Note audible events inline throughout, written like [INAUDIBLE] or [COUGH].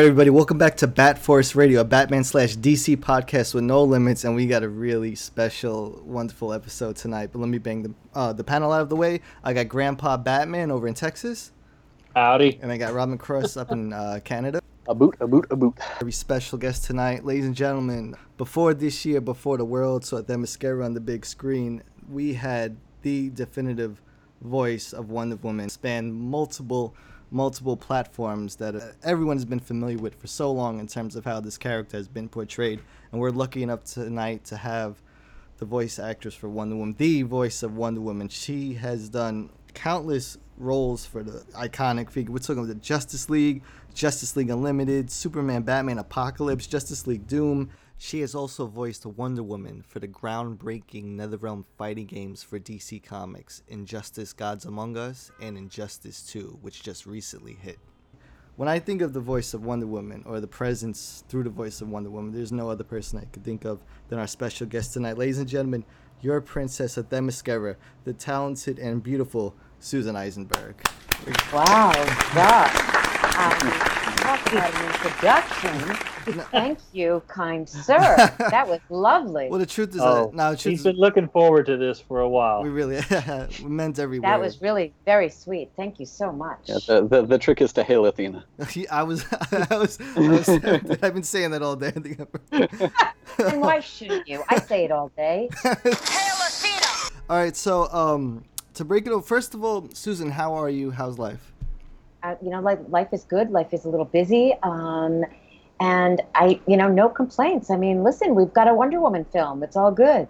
Right, everybody, welcome back to Bat Force Radio, a Batman slash DC podcast with no limits, and we got a really special, wonderful episode tonight. But let me bang the uh, the panel out of the way. I got Grandpa Batman over in Texas, Howdy. and I got Robin Cross up in uh, Canada. A boot, a boot, a boot. Very special guest tonight, ladies and gentlemen. Before this year, before the world saw Themyscira on the big screen, we had the definitive voice of Wonder Woman span multiple multiple platforms that uh, everyone has been familiar with for so long in terms of how this character has been portrayed and we're lucky enough tonight to have the voice actress for Wonder Woman, the voice of Wonder Woman. She has done countless roles for the iconic figure. We're talking about the Justice League, Justice League Unlimited, Superman, Batman, Apocalypse, Justice League Doom. She has also voiced Wonder Woman for the groundbreaking NetherRealm fighting games for DC Comics, Injustice Gods Among Us and Injustice 2, which just recently hit. When I think of the voice of Wonder Woman or the presence through the voice of Wonder Woman, there's no other person I could think of than our special guest tonight. Ladies and gentlemen, your princess of Themyscira, the talented and beautiful Susan Eisenberg. Wow, that. Um, talk about an introduction. Thank you, kind [LAUGHS] sir. That was lovely. Well, the truth is, Oh, that now the truth he's is, been looking forward to this for a while. we really [LAUGHS] we meant every That word. was really very sweet. Thank you so much. Yeah, the, the, the trick is to hail Athena. [LAUGHS] I was, I was, I was I've been saying that all day. And why shouldn't you? I say it all day. Hail Athena! All right, so um, to break it over, first of all, Susan, how are you? How's life? Uh, you know, life, life is good. Life is a little busy. Um, and I, you know, no complaints. I mean, listen, we've got a Wonder Woman film. It's all good.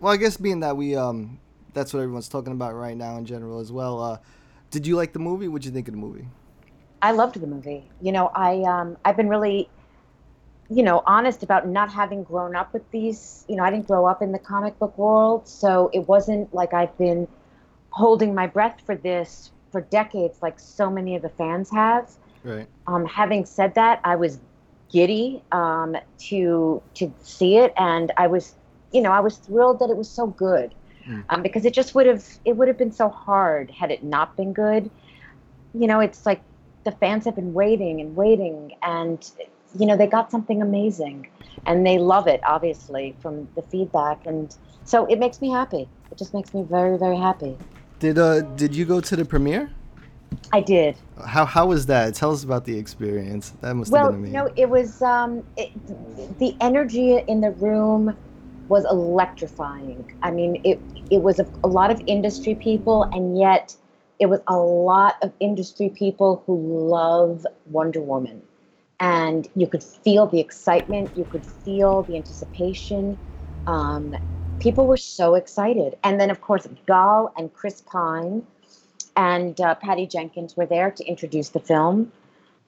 Well, I guess being that we, um, that's what everyone's talking about right now in general as well. Uh, did you like the movie? What'd you think of the movie? I loved the movie. You know, I um, I've been really, you know, honest about not having grown up with these. You know, I didn't grow up in the comic book world, so it wasn't like I've been holding my breath for this for decades, like so many of the fans have. Right. Um, having said that, I was giddy um, to to see it, and I was, you know, I was thrilled that it was so good, Mm. um, because it just would have it would have been so hard had it not been good. You know, it's like the fans have been waiting and waiting, and you know they got something amazing, and they love it obviously from the feedback, and so it makes me happy. It just makes me very very happy. Did uh, did you go to the premiere? I did. How how was that? Tell us about the experience. That must well, have been amazing. Well, no, it was um, it, the energy in the room was electrifying. I mean, it it was a, a lot of industry people, and yet it was a lot of industry people who love Wonder Woman, and you could feel the excitement, you could feel the anticipation. Um, people were so excited, and then of course Gal and Chris Pine and uh, Patty Jenkins were there to introduce the film.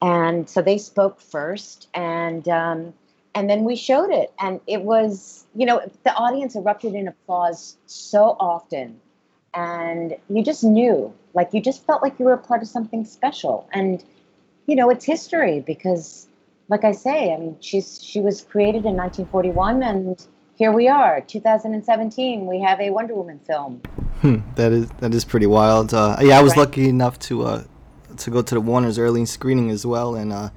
And so they spoke first and um, and then we showed it. And it was you know the audience erupted in applause so often. And you just knew like you just felt like you were a part of something special. And you know it's history because like i say i mean she's she was created in 1941 and here we are 2017 we have a wonder woman film Hmm, that is that is pretty wild. Uh, yeah, I was Right. lucky enough to uh, to go to the Warner's early screening as well, and uh,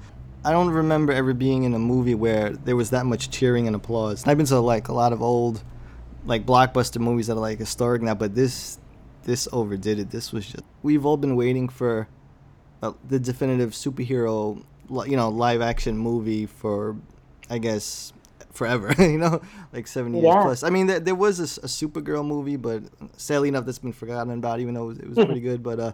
I don't remember ever being in a movie where there was that much cheering and applause. And I've been to like a lot of old, like blockbuster movies that are like historic now, but this this overdid it. This was just we've all been waiting for uh, the definitive superhero, you know, live action movie for, I guess, forever, [LAUGHS] you know, like seven years Yeah. plus. I mean, there, there was a Supergirl movie, but sadly enough, that's been forgotten about, even though it was, it was pretty [LAUGHS] good. But uh,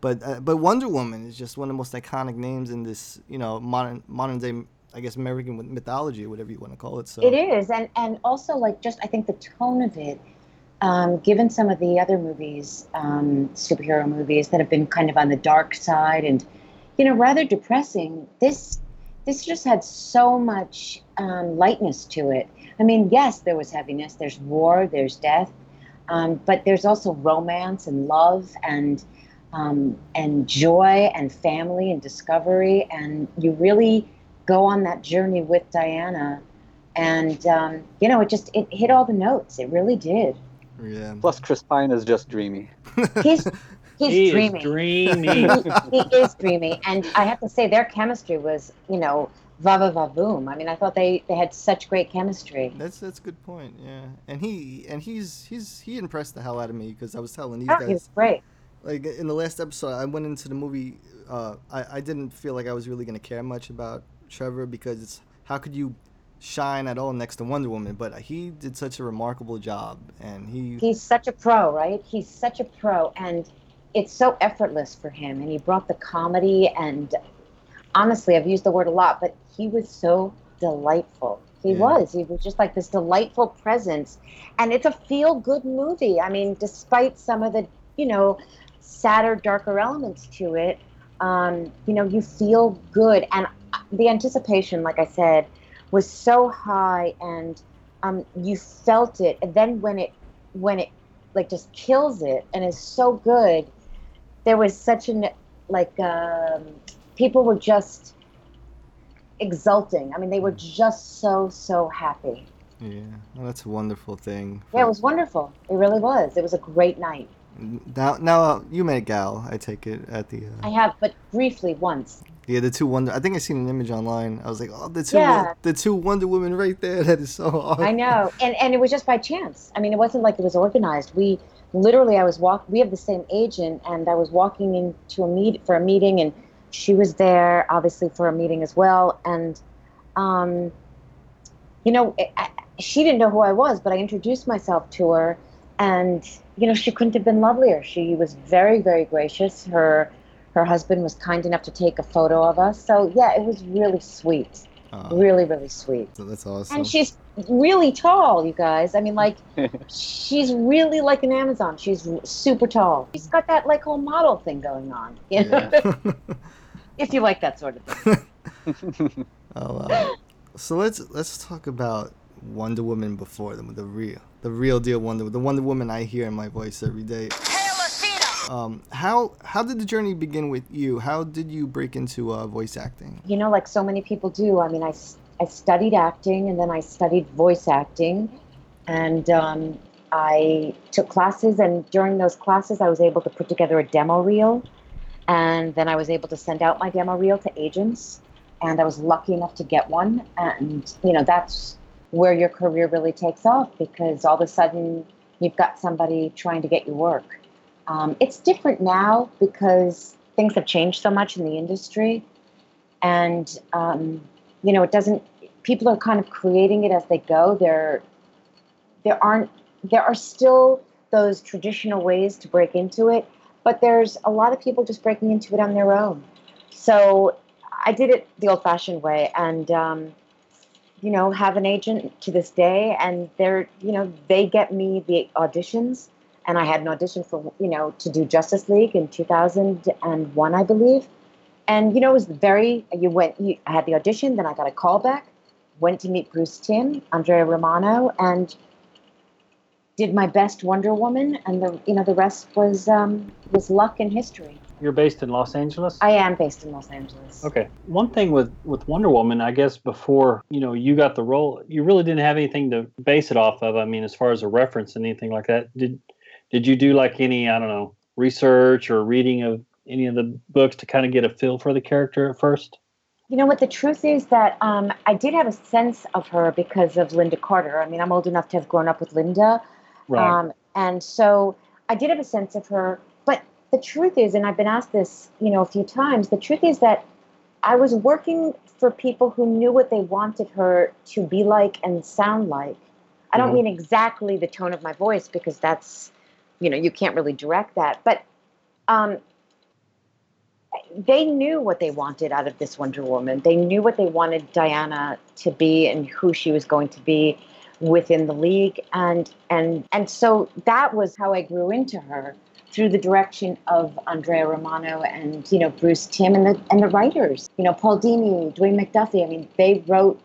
but uh, but Wonder Woman is just one of the most iconic names in this, you know, modern modern day, I guess, American mythology, or whatever you want to call it. So It is, and and also like just I think the tone of it, um, given some of the other movies, um, superhero movies that have been kind of on the dark side and, you know, rather depressing. This this just had so much um, lightness to it. I mean, yes, there was heaviness. There's war. There's death, um, but there's also romance and love and. Um, and joy and family and discovery, and you really go on that journey with Diana and um, you know it just it hit all the notes it really did yeah, Plus, Chris Pine is just dreamy. he's [LAUGHS] he's he dreamy is dreamy. he, he is dreamy. And i have to say their chemistry was you know va va va boom i mean i thought they they had such great chemistry. That's that's a good point. Yeah, and he and he's he's he impressed the hell out of me because I was telling these oh, guys. he was great. like in the last episode i went into the movie uh, I, I didn't feel like i was really going to care much about trevor because it's how could you shine at all next to wonder woman? But he did such a remarkable job and he he's such a pro right? He's such a pro. And it's so effortless for him and he brought the comedy and honestly i've used the word a lot but he was so delightful. He Yeah. was. He was just like this delightful presence and it's a feel good movie. I mean despite some of the you know sadder darker elements to it um, you know you feel good. And the anticipation like i said was so high and um, you felt it. And then when it when it like just kills it and is so good there was such an like um, people were just exulting. I mean they were just so so happy. Yeah well, that's a wonderful thing. Yeah it was wonderful. It really was. It was a great night. Now now uh, you met gal i take it at the uh, i have but briefly once. Yeah the two wonder i think i seen an image online. I was like oh the two Yeah. the two wonder women right there. [LAUGHS] That is so awesome. I know, and and it was just by chance. I mean, it wasn't like it was organized. We literally, I was walk. We have the same agent, and I was walking into a meet for a meeting, and she was there, obviously for a meeting as well. And, um, you know, I, I- she didn't know who I was, but I introduced myself to her, and you know, she couldn't have been lovelier. She was very, very gracious. Her her husband was kind enough to take a photo of us. So yeah, it was really sweet. Oh, Really, really sweet. so that's awesome And she's really tall, you guys. I mean, like, [LAUGHS] she's really like an Amazon. She's super tall. She's got that like whole model thing going on. You [LAUGHS] know? yeah. if you like that sort of thing. [LAUGHS] Oh, wow. so let's let's talk about Wonder Woman before the the real the real deal Wonder the Wonder Woman I hear in my voice every day. Um, how how did the journey begin with you? How did you break into uh, voice acting? You know, like so many people do. I mean, I, s- I studied acting and then I studied voice acting. And um, I took classes, and during those classes, I was able to put together a demo reel. And then I was able to send out my demo reel to agents. And I was lucky enough to get one. And, you know, that's where your career really takes off because all of a sudden you've got somebody trying to get you work. Um, it's different now because things have changed so much in the industry. And, um, you know, it doesn't, people are kind of creating it as they go. There, there aren't, there are still those traditional ways to break into it, but there's a lot of people just breaking into it on their own. So I did it the old fashioned way and, um, you know, have an agent to this day, and they're, you know, they get me the auditions. And I had an audition for, you know, to do Justice League in 2001, I believe. And, you know, it was very, you went, you, I had the audition, then I got a call back, went to meet Bruce Timm, Andrea Romano, and did my best Wonder Woman. And the, you know, the rest was, um, was luck and history. You're based in Los Angeles. I am based in Los Angeles. Okay. One thing with with Wonder Woman, I guess before you know you got the role, you really didn't have anything to base it off of. I mean, as far as a reference and anything like that, did did you do like any I don't know research or reading of any of the books to kind of get a feel for the character at first? You know what? The truth is that um, I did have a sense of her because of Lynda Carter. I mean, I'm old enough to have grown up with Lynda. Right. Um, and so I did have a sense of her. But the truth is, and I've been asked this, you know, a few times, the truth is that I was working for people who knew what they wanted her to be like and sound like. I don't Mhm. mean exactly the tone of my voice because that's, you know, you can't really direct that. But um, they knew what they wanted out of this Wonder Woman. They knew what they wanted Diana to be and who she was going to be within the league, and and and so that was how I grew into her through the direction of Andrea Romano and you know Bruce Timm and the and the writers. You know Paul Dini, Dwayne McDuffie. I mean, they wrote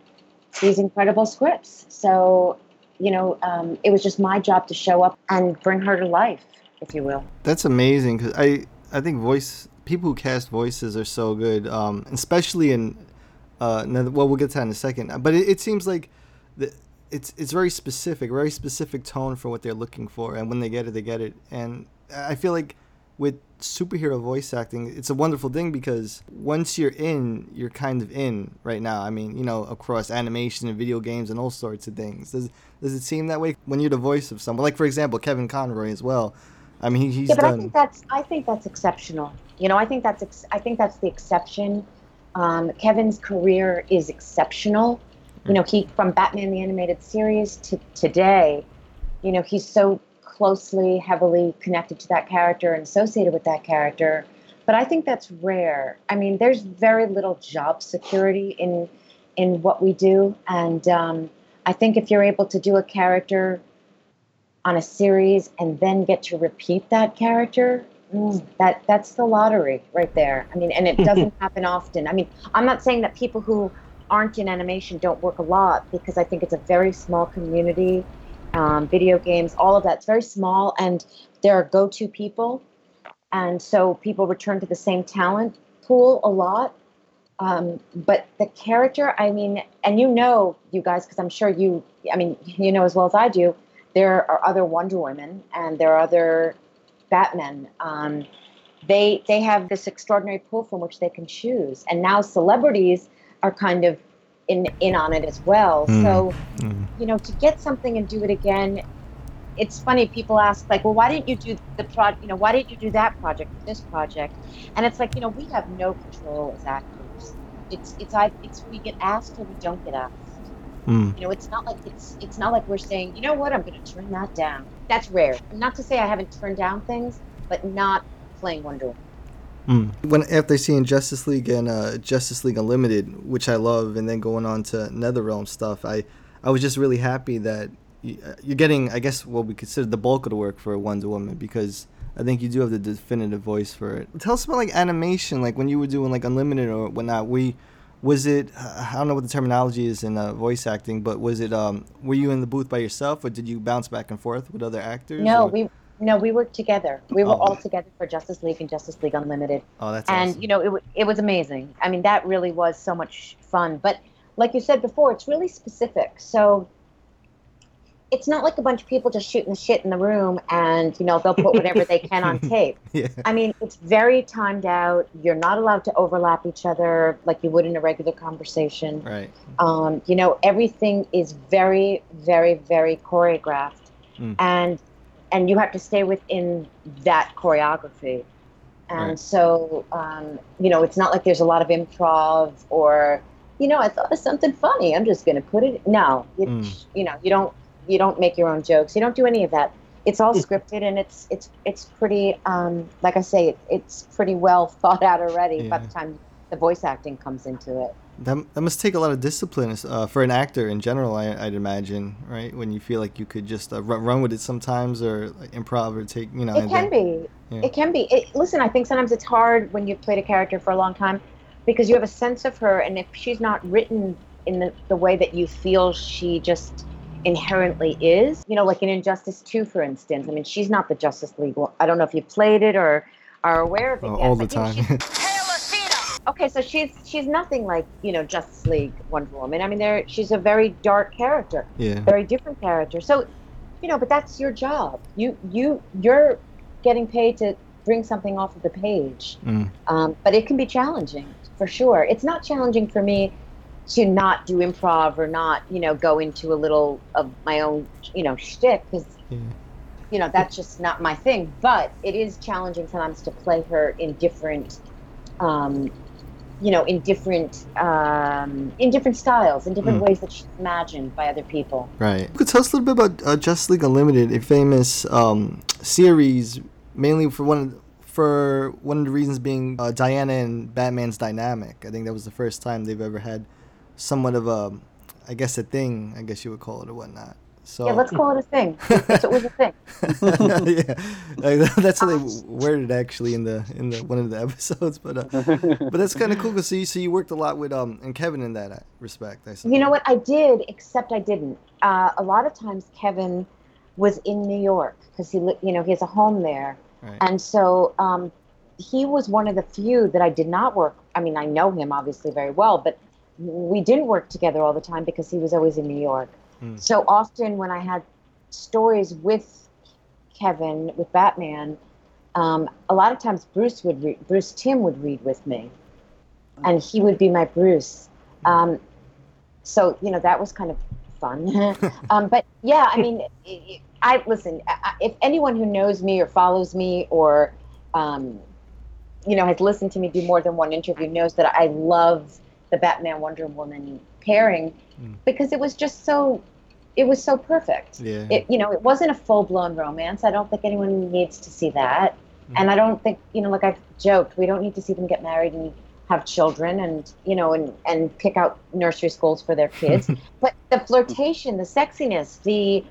these incredible scripts. So you know, um, it was just my job to show up and bring her to life, if you will. That's amazing because I I think voice people who cast voices are so good, um, especially in uh, well we'll get to that in a second. But it, it seems like the, it's it's very specific, very specific tone for what they're looking for, and when they get it, they get it. And I feel like with superhero voice acting, it's a wonderful thing because once you're in, you're kind of in right now. I mean, you know, across animation and video games and all sorts of things. Does does it seem that way when you're the voice of someone? Like for example, Kevin Conroy as well. I mean, he, he's yeah, but I think that's I think that's exceptional. You know, I think that's ex- I think that's the exception. Um, Kevin's career is exceptional. You know, he from Batman the animated series to today. You know, he's so closely, heavily connected to that character and associated with that character. But I think that's rare. I mean, there's very little job security in in what we do, and um, I think if you're able to do a character on a series and then get to repeat that character mm, that that's the lottery right there. I mean and it doesn't [LAUGHS] happen often. I mean i'm not saying that people who aren't in animation don't work a lot because i think it's a very small community um, video games all of that's very small and there are go-to people. And so people return to the same talent pool a lot. Um, but the character i mean and you know you guys because i'm sure you i mean you know as well as i do there are other Wonder Women and there are other Batmen. Um, they they have this extraordinary pool from which they can choose, and now celebrities are kind of in in on it as well. Mm. So Mm. you know, to get something and do it again, it's funny. People ask like, well, why didn't you do the project? You know, why didn't you do that project, or this project? And it's like, you know, we have no control as actors. It's it's I it's we get asked or we don't get asked. Mm. You know, it's not like it's it's not like we're saying, you know what, I'm going to turn that down. That's rare. Not to say I haven't turned down things, but not playing Wonder Woman. Mm. When after seeing Justice League and uh, Justice League Unlimited, which I love, and then going on to NetherRealm stuff, I I was just really happy that you, uh, you're getting, I guess, what we consider the bulk of the work for Wonder Woman because I think you do have the definitive voice for it. Tell us about like animation, like when you were doing like Unlimited or whatnot. We was it? I don't know what the terminology is in uh, voice acting, but was it? Um, were you in the booth by yourself, or did you bounce back and forth with other actors? No, or- we no, we worked together. We were Oh. all together for Justice League and Justice League Unlimited. Oh, that's and awesome. you know, it it was amazing. I mean, that really was so much fun. But like you said before, it's really specific. So it's not like a bunch of people just shooting the shit in the room and you know they'll put whatever they can on [LAUGHS] tape. yeah. I mean, it's very timed out. You're not allowed to overlap each other like you would in a regular conversation. Right. Um, you know, everything is very, very, very choreographed, Mm. and and you have to stay within that choreography. And Right. so, um, you know, it's not like there's a lot of improv or, you know, I thought of something funny. I'm just going to put it. No, you, Mm. you know, you don't you don't make your own jokes. You don't do any of that. It's all scripted and it's it's it's pretty. Um, like I say, it, it's pretty well [LAUGHS] thought out already yeah. by the time the voice acting comes into it. That, that must take a lot of discipline uh, for an actor in general, I, I'd imagine, right? When you feel like you could just uh, run, run with it sometimes or like, improv or take, you know. It can be. Yeah. It can be. It, listen, I think sometimes it's hard when you've played a character for a long time because you have a sense of her, and if she's not written in the, the way that you feel she just inherently is, you know, like in Injustice 2, for instance. I mean, she's not the Justice League. I don't know if you played it or are aware of it Oh, yet. all the but, you know, time. [LAUGHS] okay, so she's she's nothing like you know Justice League Wonder Woman. I mean, there she's a very dark character yeah. very different character. So, you know, but that's your job. You you you're getting paid to bring something off of the page. Mm. Um, but it can be challenging for sure. It's not challenging for me to not do improv or not, you know, go into a little of my own, you know, shtick because. Yeah. You know that's just not my thing, but it is challenging sometimes to play her in different um, you know, in different um, in different styles, in different Mm. ways that she's imagined by other people. Right. You could tell us a little bit about uh, Justice League Unlimited, a famous um, series, mainly for one of, for one of the reasons being uh, Diana and Batman's dynamic. I think that was the first time they've ever had somewhat of a, I guess a thing. I guess you would call it or whatnot. So Yeah, let's call it a thing. [LAUGHS] It was a thing. [LAUGHS] yeah, that's how they worded it actually in the in the one of the [LAUGHS] episodes. But uh, but that's kind of cool. 'cause So you, so you worked a lot with um and Kevin in that uh, respect. I You know what? I did, except I didn't. Uh, a lot of times, Kevin was in New York because he, you know, he has a home there, Right. and so um, he was one of the few that I did not work. I mean, I know him obviously very well, but we didn't work together all the time because he was always in New York. Mm. So often, when I had stories with Kevin with Batman, um, a lot of times Bruce would re- Bruce Timm would read with me, and he would be my Bruce. Um, so you know that was kind of fun. [LAUGHS] [LAUGHS] um, but yeah, I mean, I, I listen. I, I- if anyone who knows me or follows me or um, you know has listened to me do more than one interview knows that I love the Batman Wonder Woman pairing Mm. because it was just so it was so perfect. Yeah. It you know it wasn't a full blown romance. I don't think anyone needs to see that, and I don't think you know like I've joked we don't need to see them get married and have children and you know and and pick out nursery schools for their kids. [LAUGHS] but the flirtation, the sexiness, the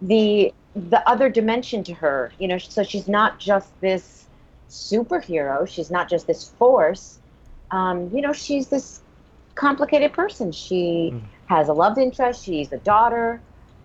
the the other dimension to her, you know, so she's not just this superhero. She's not just this force. Um, you know, she's this complicated person. She has a love interest. She's a daughter.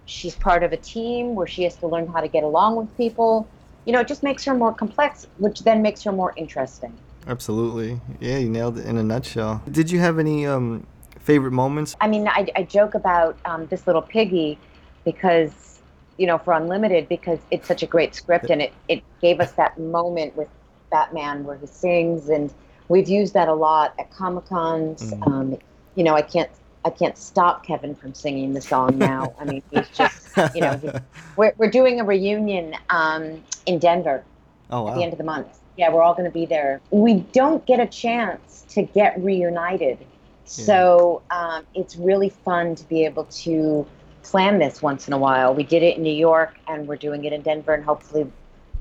She's part of a team where she has to learn how to get along with people. You know, it just makes her more complex, which then makes her more interesting. Absolutely. Yeah, you nailed it in a nutshell. Did you have any um favorite moments? I mean, I, I joke about um, this little piggy because, you know, for Unlimited, because it's such a great script and it, it gave us that moment with Batman where he sings, and we've used that a lot at Comic Cons. Mhm. Um, you know, I can't I can't stop Kevin from singing the song now. [LAUGHS] I mean, he's just, you know, he, we're, we're doing a reunion um, in Denver Oh at the end of the month. Yeah, we're all going to be there. We don't get a chance to get reunited. So um, it's really fun to be able to plan this once in a while. We did it in New York and we're doing it in Denver, and hopefully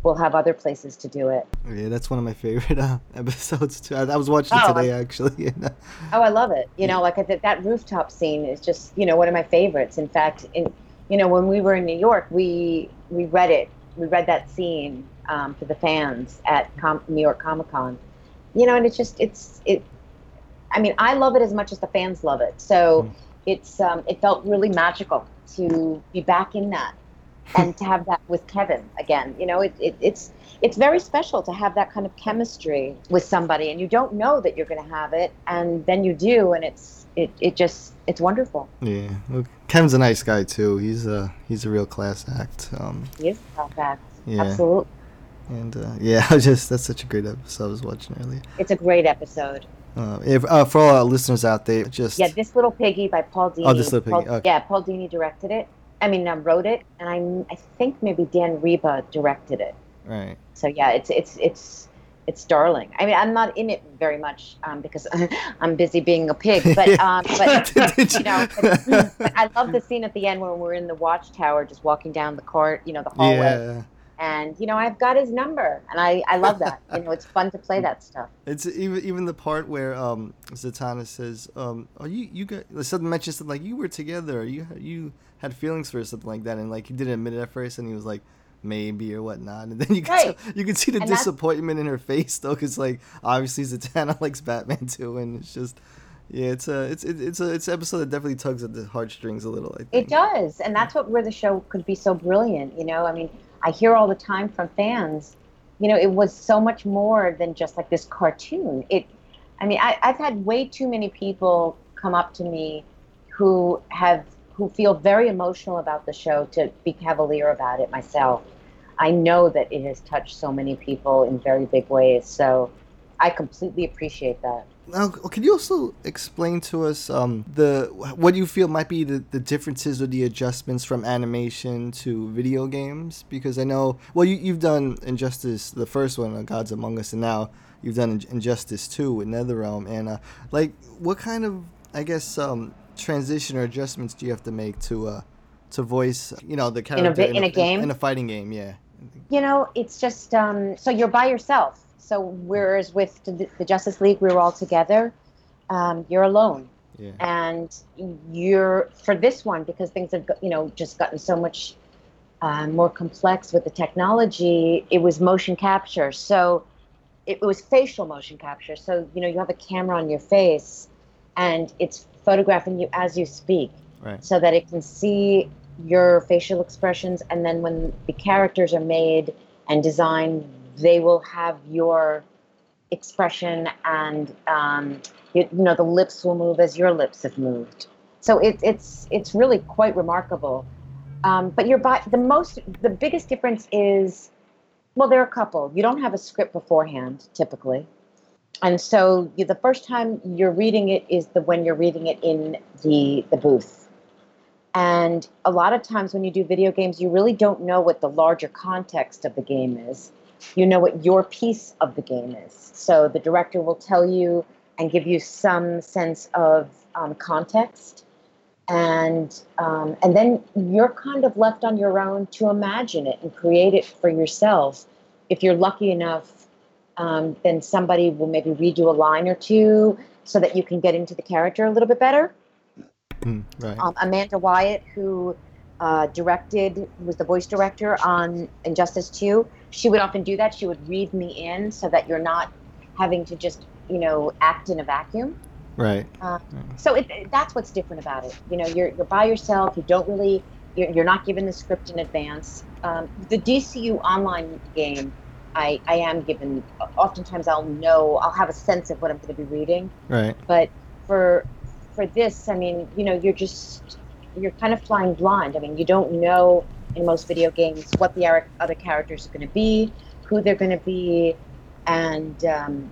we'll have other places to do it. Yeah, that's one of my favorite uh, [LAUGHS] episodes too. I, I was watching Oh, it today actually. [LAUGHS] uh, Oh, I love it. You know, like I, that that rooftop scene is just, you know, one of my favorites. In fact, in you know, when we were in New York, we we read it. We read that scene um, for the fans at Com- New York Comic Con. You know, and it's just it's it. I mean, I love it as much as the fans love it. So it's um, it felt really magical to be back in that and to have that with Kevin again. You know, it, it, it's it's very special to have that kind of chemistry with somebody, and you don't know that you're going to have it, and then you do, and it's it, it just it's wonderful. yeah, Look, Kevin's a nice guy too. He's a he's a real class act. Um, He is a top act. Yeah. Absolutely, and uh, [LAUGHS] yeah, I just that's such a great episode I was watching earlier. it's a great episode. Uh, if, uh, for all our listeners out there, just Yeah, this little piggy by Paul Dini. Oh, This Little Piggy, Paul- okay. Yeah, Paul Dini directed it. I mean, I wrote it, and I I think maybe Dan Riba directed it. right. So yeah, it's it's it's it's darling. I mean, I'm not in it very much um, because [LAUGHS] I'm busy being a pig. But [LAUGHS] um, but [LAUGHS] you know, but, but I love the scene at the end when we're in the watchtower, just walking down the court, you know, the hallway, Yeah. and you know, I've got his number, and I I love that. you know, it's fun to play that stuff. It's even even the part where um Zatanna says, um, "Oh, you you got something mentions something like you were together, you you had feelings for her, something like that," and like he didn't admit it at first, and he was like maybe or whatnot, and then you can Right. tell, you can see the And disappointment in her face though, because like obviously Zatanna [LAUGHS] likes Batman too, and it's just yeah, it's a it's it, it's a it's an episode that definitely tugs at the heartstrings a little. I think. It does, and that's what where the show could be so brilliant. You know, I mean, I hear all the time from fans. You know, it was so much more than just like this cartoon. It, I mean, I, I've had way too many people come up to me who have who feel very emotional about the show to be cavalier about it myself. I know that it has touched so many people in very big ways, so I completely appreciate that. Now, can you also explain to us um, the what you feel might be the, the differences or the adjustments from animation to video games? Because I know, well, you, you've done Injustice, the first one, uh, Gods Among Us, and now you've done Injustice 2 with NetherRealm. And, uh, like, what kind of, I guess, um, transition or adjustments do you have to make to uh, to voice, you know, the character vi- in a game? In a fighting game, yeah. You know, it's just um, so you're by yourself. So whereas with the, the Justice League, we were all together. Um, you're alone, Yeah. and you're for this one because things have you know just gotten so much uh, more complex with the technology. It was motion capture, so it was facial motion capture. So you know you have a camera on your face, and it's photographing you as you speak Right. so that it can see your facial expressions and then when the characters are made and designed they will have your expression and um, you, you know the lips will move as your lips have moved. So it, it's it's really quite remarkable. Um, but your bi- the most the biggest difference is well there are a couple. You don't have a script beforehand typically and so you, the first time you're reading it is the when you're reading it in the the booth and a lot of times when you do video games, you really don't know what the larger context of the game is. You know what your piece of the game is. So the director will tell you and give you some sense of um, context, and um, and then you're kind of left on your own to imagine it and create it for yourself. If you're lucky enough, um, then somebody will maybe read you a line or two so that you can get into the character a little bit better Mm, right. um, Amanda Wyatt, who uh, directed, was the voice director on Injustice 2, she would often do that. She would read me in so that you're not having to just, you know, act in a vacuum. right. Uh, so it, it- that's what's different about it. You know, you're, you're by yourself. You don't really, you're, you're not given the script in advance. Um, the DCU online game, I, I am given, oftentimes I'll know, I'll have a sense of what I'm going to be reading Right. but for for this i mean you know you're just you're kind of flying blind i mean you don't know in most video games what the other characters are going to be who they're going to be and um,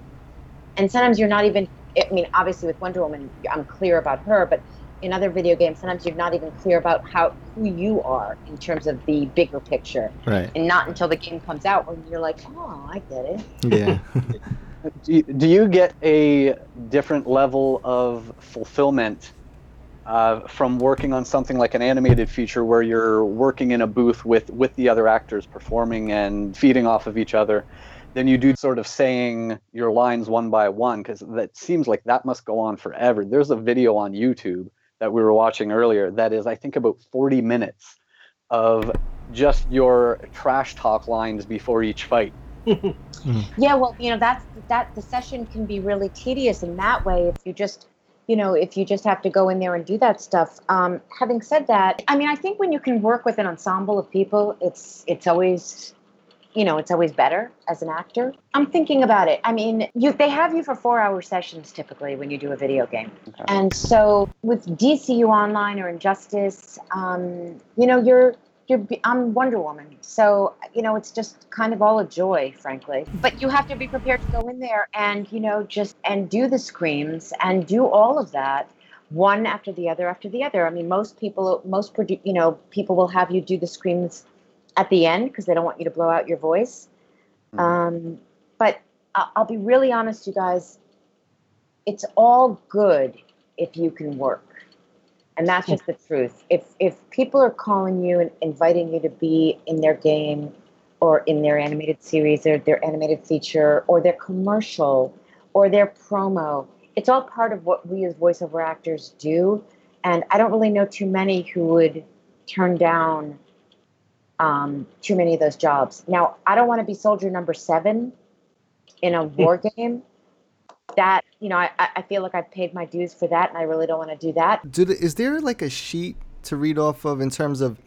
and sometimes you're not even i mean obviously with wonder woman i'm clear about her but in other video games sometimes you're not even clear about how who you are in terms of the bigger picture Right. and not until the game comes out when you're like oh i get it Yeah. [LAUGHS] [LAUGHS] Do you, do you get a different level of fulfillment uh, from working on something like an animated feature where you're working in a booth with, with the other actors performing and feeding off of each other than you do sort of saying your lines one by one? Because that seems like that must go on forever. There's a video on YouTube that we were watching earlier that is, I think, about 40 minutes of just your trash talk lines before each fight. [LAUGHS] Yeah, well, you know, that's that the session can be really tedious in that way if you just, you know, if you just have to go in there and do that stuff. Um, having said that, I mean, I think when you can work with an ensemble of people, it's it's always, you know, it's always better as an actor. I'm thinking about it. I mean, you they have you for four hour sessions typically when you do a video game, and so with DCU Online or Injustice, um, you know, you're you're, I'm Wonder Woman, so you know it's just kind of all a joy, frankly. But you have to be prepared to go in there and you know just and do the screams and do all of that one after the other after the other. I mean, most people, most produ- you know, people will have you do the screams at the end because they don't want you to blow out your voice. Um, but I- I'll be really honest, you guys. It's all good if you can work and that's just the truth. If if people are calling you and inviting you to be in their game, or in their animated series, or their animated feature, or their commercial, or their promo, it's all part of what we as voiceover actors do. And I don't really know too many who would turn down um, too many of those jobs. Now, I don't want to be soldier number seven in a war [LAUGHS] game. That you know, I, I feel like I've paid my dues for that, and I really don't want to do that. Do the, is there like a sheet to read off of in terms of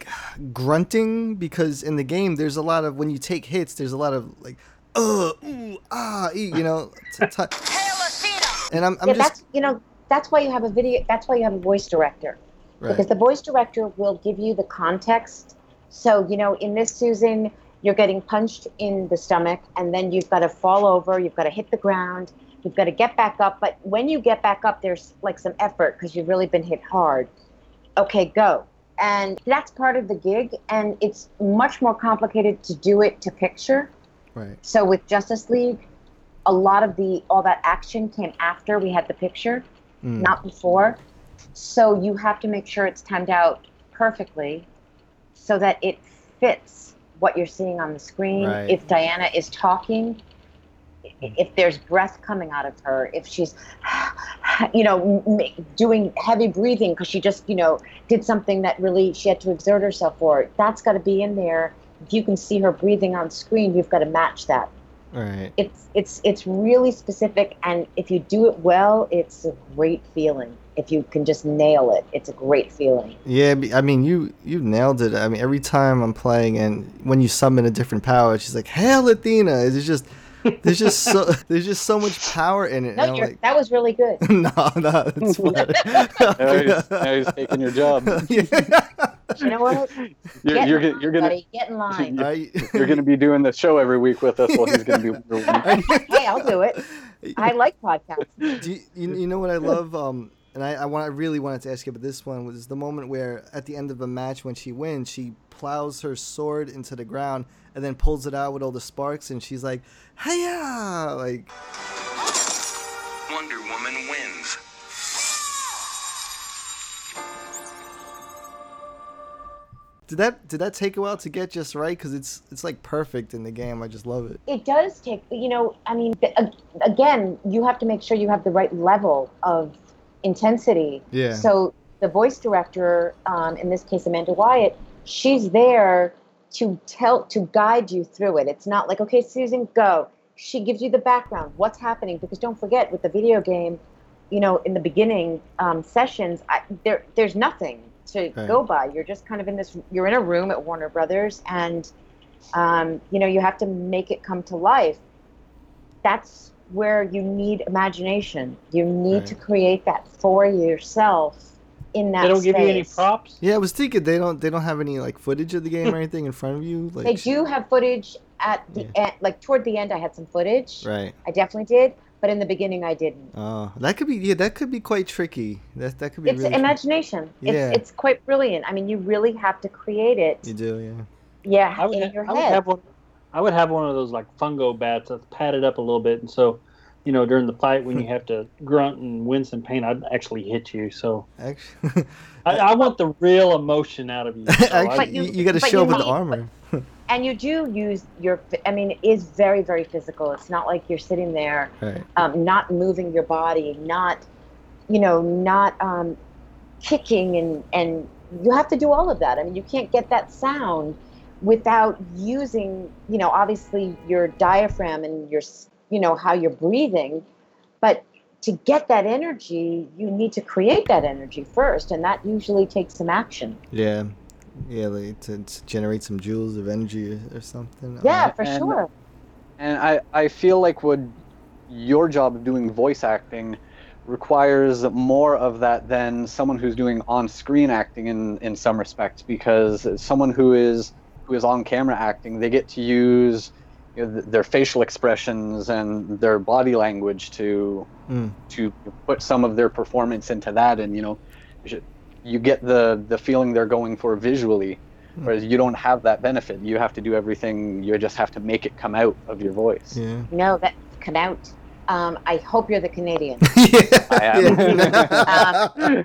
grunting? Because in the game, there's a lot of when you take hits, there's a lot of like, uh, ooh, ah, ee, you know. T- [LAUGHS] t- and I'm, I'm yeah, just that's you know that's why you have a video. That's why you have a voice director because the voice director will give you the context. So you know, in this Susan, you're getting punched in the stomach, and then you've got to fall over. You've got to hit the ground, You've got to get back up, but when you get back up, there's like some effort because you've really been hit hard. Okay, go. And that's part of the gig, and it's much more complicated to do it to picture. Right. So with Justice League, a lot of the all that action came after we had the picture, Mm. not before. So you have to make sure it's timed out perfectly so that it fits what you're seeing on the screen. Right. If Diana is talking, hmm. if there's breath coming out of her, if she's, you know, doing heavy breathing because she just, you know, did something that really she had to exert herself for, that's got to be in there. If you can see her breathing on screen, you've got to match that Right. it's it's it's really specific and if you do it well it's a great feeling if you can just nail it it's a great feeling Yeah, I mean, you you nailed it. I mean, every time I'm playing, and when you summon a different power, she's like, "Hail Athena!" It's just there's just so [LAUGHS] there's just so much power in it. no you're, like, that was really good no, no, it's fine. Now he's, now he's taking your job. [LAUGHS] you know what [LAUGHS] You're, get you're, in gonna- you're line, gonna buddy. get in line I- you're gonna be doing the show every week with us while he's gonna be hey i'll do it i like podcasts Do you, you, you know what I love? Um, and I, I want I really wanted to ask you, but this one was the moment where at the end of a match when she wins, she plows her sword into the ground and then pulls it out with all the sparks, and she's like, "Hiya!" Like, Wonder Woman wins. did that did that take a while to get just right? Because it's it's like perfect in the game. I just love it. it does take you know i mean again you have to make sure you have the right level of intensity. Yeah. so the voice director um, in this case amanda wyatt she's there to tell to guide you through it. It's not like okay susan go. She gives you the background what's happening because don't forget with the video game you know in the beginning um, sessions I, there there's nothing to Right. go by. You're just kind of in this you're in a room at warner brothers and um, you know you have to make it come to life. That's where you need imagination you need Right. to create that for yourself in that They don't give you any props. Yeah, I was thinking they don't they don't have any like footage of the game or anything in front of you. [LAUGHS] Like, they do have footage at the Yeah. end like toward the end i had some footage Right. i definitely did but in the beginning i didn't Oh, that could be yeah, that could be quite tricky. That that could be it's really. tricky. imagination Yeah. it's, it's quite brilliant i mean you really have to create it You do, yeah. yeah I would, in your I would have one. I would have one of those like fungo bats that's padded up a little bit, and so, you know, during the fight when you have to [LAUGHS] grunt and wince in pain, I'd actually hit you. So Actually, I, I want the real emotion out of you. So actually, But you, you- you, got to show up with the armor. [LAUGHS] and you do use your i mean it is very very physical it's not like you're sitting there right. um, not moving your body not you know not um, kicking and and you have to do all of that i mean you can't get that sound without using you know obviously your diaphragm and your you know how you're breathing but to get that energy you need to create that energy first and that usually takes some action Yeah. Yeah, like to, to generate some joules of energy or, or something. yeah Um, for and- sure And I, I feel like what your job of doing voice acting requires more of that than someone who's doing on-screen acting in, in some respects because someone who is who is on camera acting they get to use you know, th- their facial expressions and their body language to Mm. to put some of their performance into that and you know you get the the feeling they're going for visually Hmm. whereas you don't have that benefit you have to do everything you just have to make it come out of your voice Yeah. no that come out um, i hope you're the canadian [LAUGHS] I am.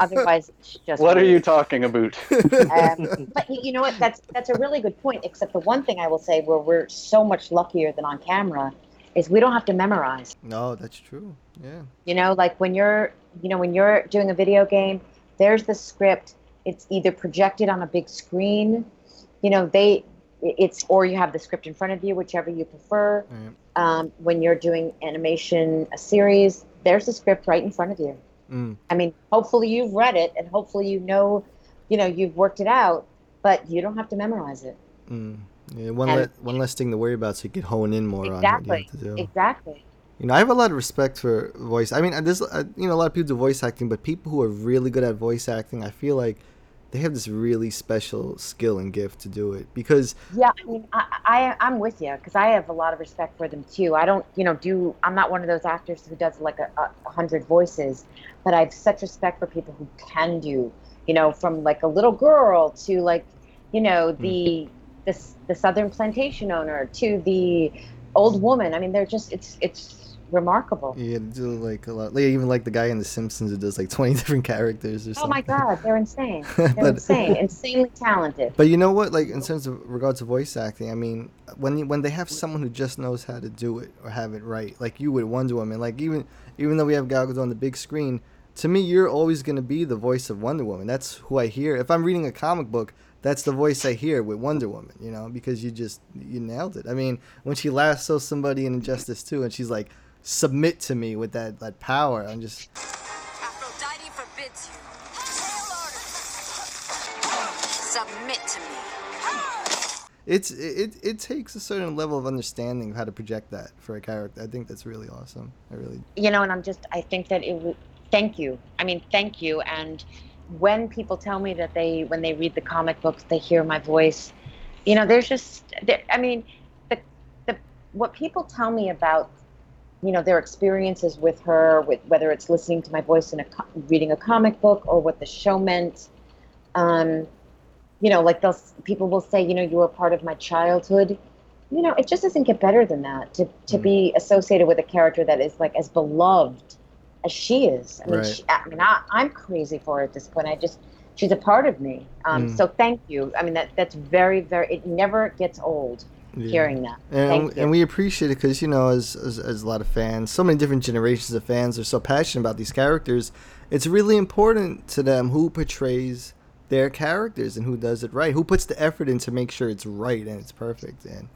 otherwise it's just what are you talking about um, but you you know what? That's that's a really good point. Except the one thing I will say, where we're so much luckier than on camera, is we don't have to memorize. no, that's true. Yeah. You know, like when you're, you know, when you're doing a video game, there's the script. It's either projected on a big screen. You know, they, it's or you have the script in front of you, whichever you prefer. Right. Um, when you're doing animation, a series, there's a script right in front of you. Mm. I mean, hopefully you've read it and hopefully you know, you know, you've worked it out, but you don't have to memorize it. Mm. Yeah, one And- le- one less thing to worry about, so you can hone in more on what Exactly. you have to do. Exactly. You know, I have a lot of respect for voice. I mean, uh, there's uh, you know a lot of people do voice acting, but people who are really good at voice acting, I feel like they have this really special skill and gift to do it because Yeah, I mean, I, I I'm with you because I have a lot of respect for them too. I don't, you know, do I'm not one of those actors who does like a, a hundred voices, but I have such respect for people who can do, you know, from like a little girl to like, you know, hmm. the the the southern plantation owner to the old woman. I mean, they're just it's it's remarkable. Yeah, do like a lot like, even like the guy in the simpsons who does like [LAUGHS] 20 different characters or Oh something my God, they're insane. [LAUGHS] They're But- insane, insanely talented. But you know what? Like in terms of regards to voice acting, I mean, when you, when they have someone who just knows how to do it or have it right, like you with Wonder Woman, like even even though we have Gal Gadot on the big screen, to me, you're always gonna be the voice of Wonder Woman. That's who I hear. If I'm reading a comic book, that's the voice I hear with Wonder Woman. You know, because you just you nailed it. I mean, when she lassos somebody in Injustice 2 and she's like, "Submit to me" with that that power, I'm just Aphrodite forbids you. Submit to me. it's it it takes a certain level of understanding of how to project that for a character. I think that's really awesome. I really you know, and I'm just, I think that it would, thank you. I mean, thank you. And when people tell me that they, when they read the comic books, they hear my voice, you know, there's just, there, I mean, the, the, what people tell me about, you know, their experiences with her, with whether it's listening to my voice in a, co- reading a comic book or what the show meant, um, you know, like they'll, people will say, you know, you were part of my childhood you know, it just doesn't get better than that to to be associated with a character that is like as beloved as she is. I mean, Right. she, I mean, I, I'm crazy for her at this point. I just she's a part of me. Um, Mm. So thank you. I mean, that that's very very. It never gets old Yeah. hearing that. and, Thank and we appreciate it because you know as, as as a lot of fans so many different generations of fans are so passionate about these characters it's really important to them who portrays their characters and who does it right who puts the effort in to make sure it's right and it's perfect and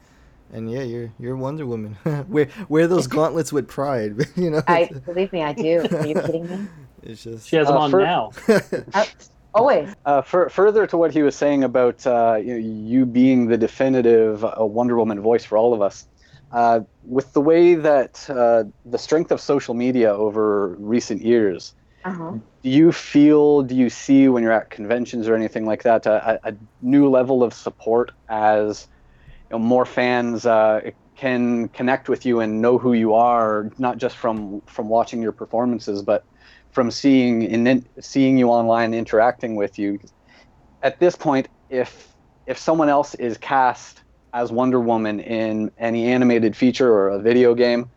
and yeah you're you're wonder woman [LAUGHS] wear wear those [LAUGHS] gauntlets with pride [LAUGHS] you know I believe me, I do. Are you kidding me? it's just She has them Uh, on for- now. Always. Uh, fur further to what he was saying about uh, you, know, you being the definitive uh, Wonder Woman voice for all of us, uh, with the way that uh, the strength of social media over recent years, Uh-huh. do you feel, do you see when you're at conventions or anything like that, a, a a new level of support as you know, more fans uh, can connect with you and know who you are, not just from from watching your performances, but from seeing in seeing you online, interacting with you. At this point, if if someone else is cast as Wonder Woman in any animated feature or a video game,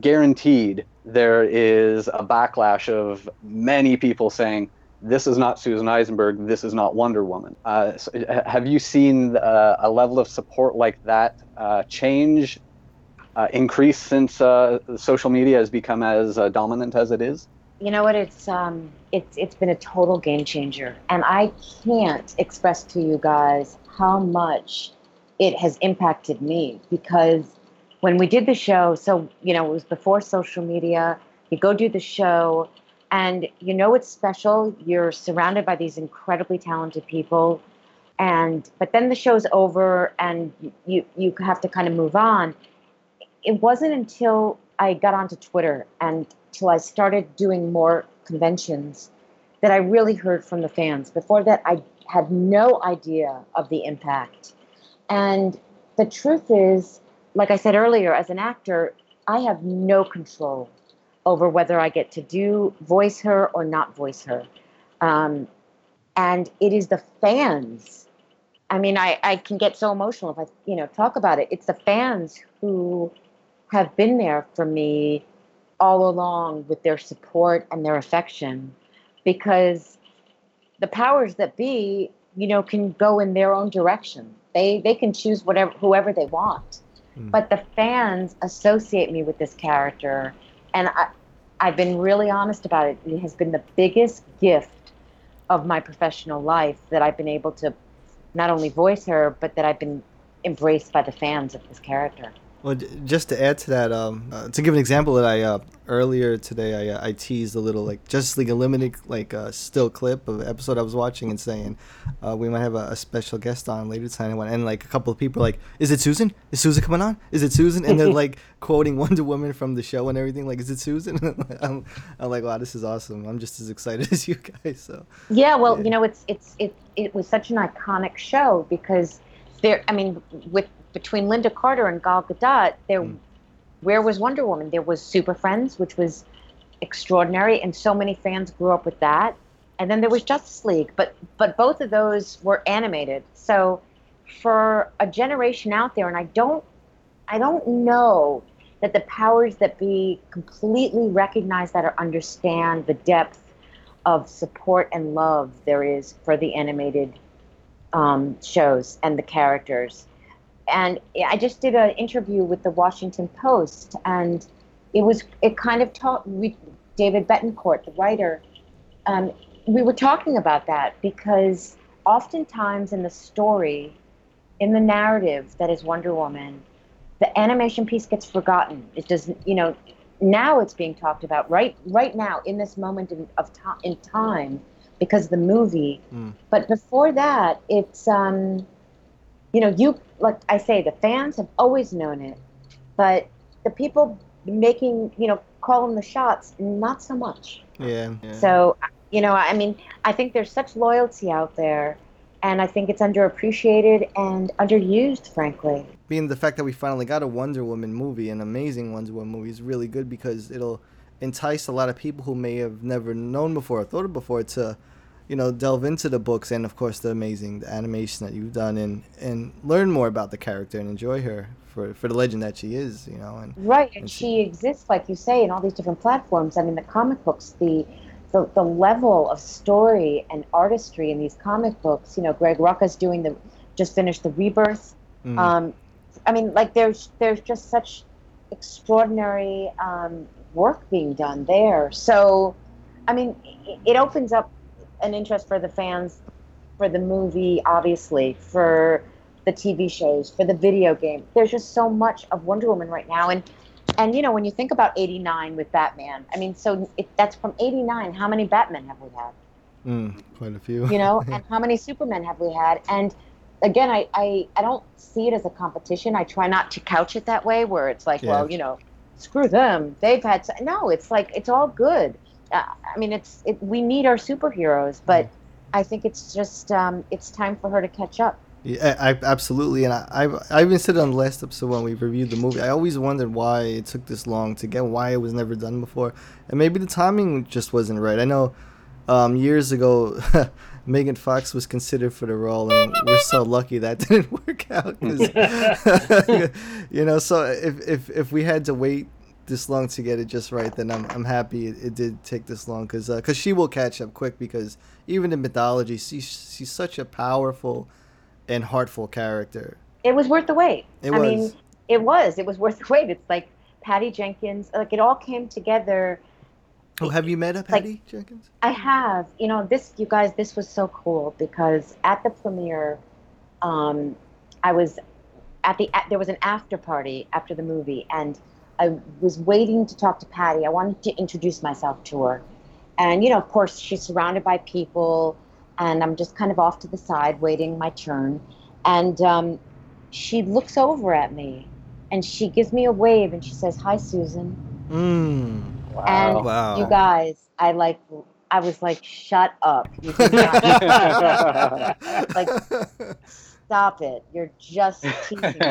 guaranteed there is a backlash of many people saying this is not Susan Eisenberg, this is not Wonder Woman. Uh, so, have you seen uh, a level of support like that uh, change, uh, increase since uh, social media has become as uh, dominant as it is? You know what? It's um, it's it's been a total game changer, and I can't express to you guys how much it has impacted me because when we did the show, so you know, it was before social media. You go do the show, and you know it's special. You're surrounded by these incredibly talented people, and but then the show's over, and you you have to kind of move on. It wasn't until I got onto Twitter and till I started doing more conventions that I really heard from the fans. Before that, I had no idea of the impact. And the truth is, like I said earlier, as an actor, I have no control over whether I get to do voice her or not voice her. Um, and it is the fans. I mean, I, I can get so emotional if I, you know, talk about it. It's the fans who have been there for me all along with their support and their affection because the powers that be, you know, can go in their own direction. They they can choose whatever whoever they want. Mm. But the fans associate me with this character and I I've been really honest about it. It has been the biggest gift of my professional life that I've been able to not only voice her, but that I've been embraced by the fans of this character. Well, just to add to that, um, uh, to give an example that I uh, earlier today I, uh, I teased a little like Justice League Unlimited like uh, still clip of an episode I was watching and saying uh, we might have a, a special guest on later tonight and like a couple of people are like is it Susan? Is Susan coming on? Is it Susan? And they're [LAUGHS] like quoting Wonder Woman from the show and everything like is it Susan? [LAUGHS] I'm, I'm like wow this is awesome. I'm just as excited [LAUGHS] as you guys so. Yeah, well, you know, it's it's it it was such an iconic show because there. I mean, with between Lynda Carter and Gal Gadot, there, where was Wonder Woman? There was Super Friends, which was extraordinary, and so many fans grew up with that. And then there was Justice League, but but both of those were animated. So for a generation out there, and I don't I don't know that the powers that be completely recognize that or understand the depth of support and love there is for the animated um, shows and the characters. And I just did an interview with the Washington Post, and it was it kind of taught we David Betancourt, the writer. Um, we were talking about that because oftentimes in the story, in the narrative that is Wonder Woman, the animation piece gets forgotten. It doesn't, you know, now it's being talked about right right now in this moment in, of time in time because of the movie. But before that, it's um, you know, you like I say, the fans have always known it, but the people making, you know, calling the shots, not so much. yeah, yeah. So, you know, I mean, I think there's such loyalty out there, and I think it's underappreciated and underused, frankly. being the fact that we finally got a Wonder Woman movie, an amazing Wonder Woman movie, is really good because it'll entice a lot of people who may have never known before or thought of before to, you know, delve into the books and of course the amazing the animation that you've done and and learn more about the character and enjoy her for for the legend that she is, you know. And Right, and she exists, like you say, in all these different platforms. I mean, the comic books, the the, the level of story and artistry in these comic books. You know, Greg Rucka's doing the just finished the Rebirth. Mhm. Um, I mean, like there's there's just such extraordinary um, work being done there. So, I mean, it, it opens up an interest for the fans for the movie, obviously, for the TV shows, for the video game. There's just so much of Wonder Woman right now, and and you know when you think about '89 with Batman, I mean, so that's from '89. How many Batmen have we had? mm, quite a few. You know, [LAUGHS] and how many Supermen have we had? And again, I, I I don't see it as a competition. I try not to couch it that way, where it's like, Yeah. well, you know, screw them. They've had s no. It's like it's all good. Uh, I mean, it's it, we need our superheroes, but I think it's just um, it's time for her to catch up. Yeah, I, I absolutely, and I, I've I even said it on the last episode when we reviewed the movie. I always wondered why it took this long to get, why it was never done before, and maybe the timing just wasn't right. I know, um, years ago, [LAUGHS] Megan Fox was considered for the role, and we're so lucky that [LAUGHS] didn't work out. [LAUGHS] you know, so if if if we had to wait this long to get it just right, then I'm I'm happy it, it did take this long because because she will catch up quick because even in mythology, she's she's such a powerful and heartful character. It was worth the wait. It I mean, was. it was. It was worth the wait. It's like Patty Jenkins. Like it all came together. Oh, have you met a Patty Jenkins? I have. You know, this, you guys, this was so cool because at the premiere, um, I was at the, there was an after party after the movie, and I was waiting to talk to Patty. I wanted to introduce myself to her. And, you know, of course, she's surrounded by people, and I'm just kind of off to the side waiting my turn. And um, she looks over at me and she gives me a wave and she says, Hi, Susan. Mm. And Wow. you guys, I like, I was like, shut up. You [LAUGHS] [LAUGHS] like, stop it. You're just [LAUGHS] teasing.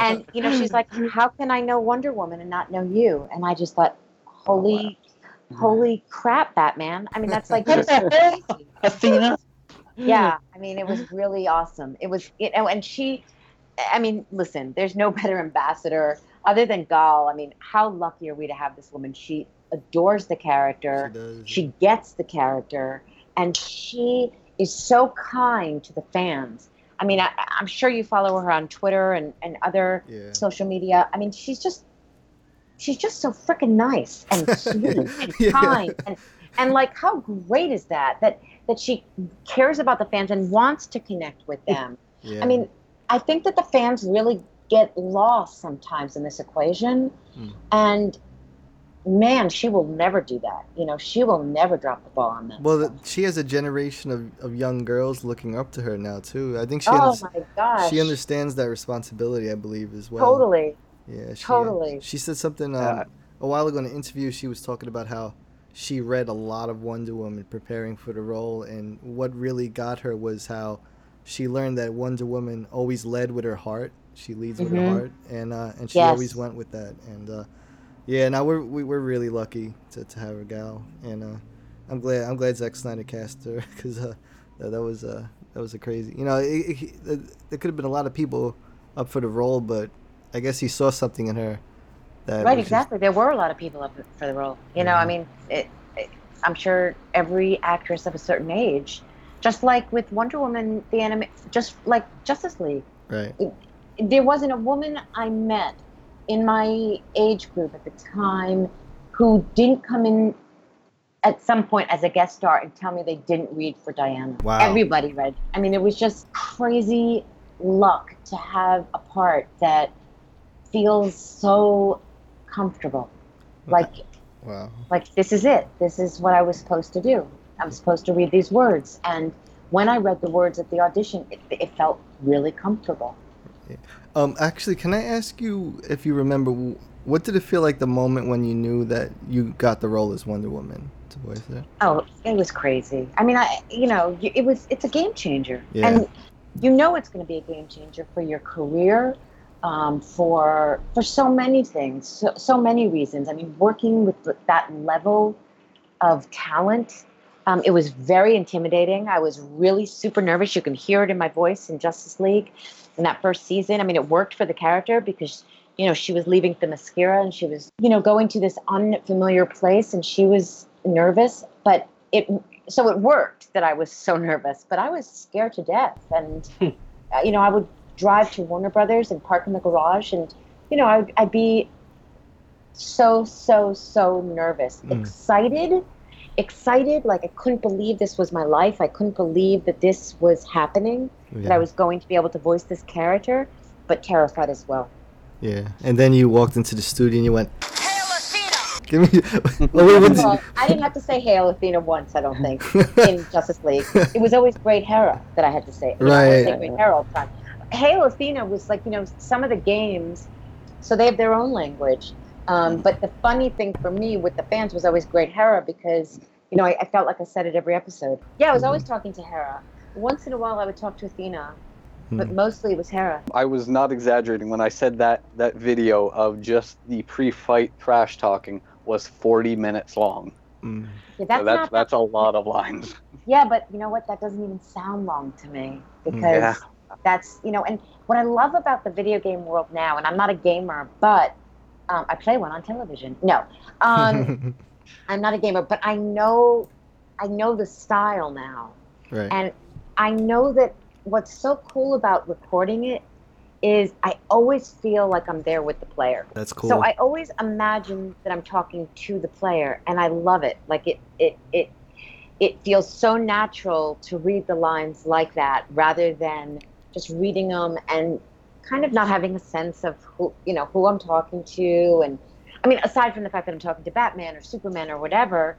and, you know, she's like, how can I know Wonder Woman and not know you? And I just thought, holy, oh, [LAUGHS] holy crap, Batman. I mean, that's like, just crazy. [LAUGHS] Athena. Yeah, I mean, it was really awesome. It was, you know, and she, I mean, listen, there's no better ambassador other than Gal. I mean, how lucky are we to have this woman? She adores the character, she, gets the character, and she is so kind to the fans. I mean, I, I'm sure you follow her on Twitter and, and other Yeah. social media. I mean, she's just, she's just so freaking nice and [LAUGHS] sweet and [LAUGHS] Yeah. kind and and like how great is that that that she cares about the fans and wants to connect with them Yeah. i mean i think that the fans really get lost sometimes in this equation. Hmm. And man, she will never do that. You know, she will never drop the ball on that. Well, the, she has a generation of, of young girls looking up to her now too. I think she oh unders- my gosh. she understands that responsibility. I believe as well. Totally. Yeah. She, Totally. She said something um, Yeah. a while ago in an interview. She was talking about how she read a lot of Wonder Woman preparing for the role, and what really got her was how she learned that Wonder Woman always led with her heart. She leads with her Mhm. heart, and uh, and she Yes. always went with that. And uh, yeah, now we're we, we're really lucky to, to have a gal, and uh, I'm glad I'm glad Zack Snyder cast her [LAUGHS] because uh, that, that was uh, that was a crazy. You know, it, it, it, there could have been a lot of people up for the role, but I guess he saw something in her. That right, was just- exactly. There were a lot of people up for the role. You know, I mean, it, it, I'm sure every actress of a certain age, just like with Wonder Woman, the anime, just like Justice League, right. there wasn't a woman I met in my age group at the time who didn't come in at some point as a guest star and tell me they didn't read for Diana. Wow. Everybody read. I mean, it was just crazy luck to have a part that feels so comfortable. Like Wow. like this is it. This is what I was supposed to do. I'm supposed to read these words and when I read the words at the audition, it, it felt really comfortable. Um, actually, can I ask you if you remember what did it feel like the moment when you knew that you got the role as Wonder Woman to voice it? Oh, it was crazy. I mean, I you know, it was it's a game changer, Yeah. and you know it's going to be a game changer for your career, um, for for so many things, so, so many reasons. I mean, working with that level of talent, um, it was very intimidating. I was really super nervous. You can hear it in my voice in Justice League in that first season. I mean, it worked for the character because you know she was leaving Themyscira and she was you know going to this unfamiliar place and she was nervous, but it so it worked that I was so [LAUGHS] nervous, but I was scared to death. And uh, you know, I would drive to Warner Brothers and park in the garage, and you know, I would, I'd be so so so nervous, Mm. excited, excited, like I couldn't believe this was my life. I couldn't believe that this was happening, that I was going to be able to voice this character, but terrified as well. Yeah. And then you walked into the studio and you went, Give me. wait, [LAUGHS] what did- of all, I didn't have to say Hail Athena once, I don't think, [LAUGHS] in Justice League. It was always Great Hera that I had to say. You know, I had to say Right. Great Hera all the time. Hail Athena was like, you know, some of the games, so they have their own language. Um, but the funny thing for me with the fans was always Great Hera because, you know, I, I felt like I said it every episode. Yeah, I was always talking to Hera. Once in a while, I would talk to Athena, but mostly it was Hera. I was not exaggerating when I said that that video of just the pre-fight trash talking was 40 minutes long. Mm. Yeah, that's, so that's not that's a lot of lines. [LAUGHS] Yeah, but you know what? That doesn't even sound long to me because Yeah. that's you know. And what I love about the video game world now, and I'm not a gamer, but um, I play one on television. No, um, [LAUGHS] I'm not a gamer, but I know, I know the style now, right. and I know that what's so cool about recording it is I always feel like I'm there with the player. That's cool. So I always imagine that I'm talking to the player, and I love it. Like it, it, it, it feels so natural to read the lines like that, rather than just reading them and kind of not having a sense of who, you know, who I'm talking to. And I mean, aside from the fact that I'm talking to Batman or Superman or whatever,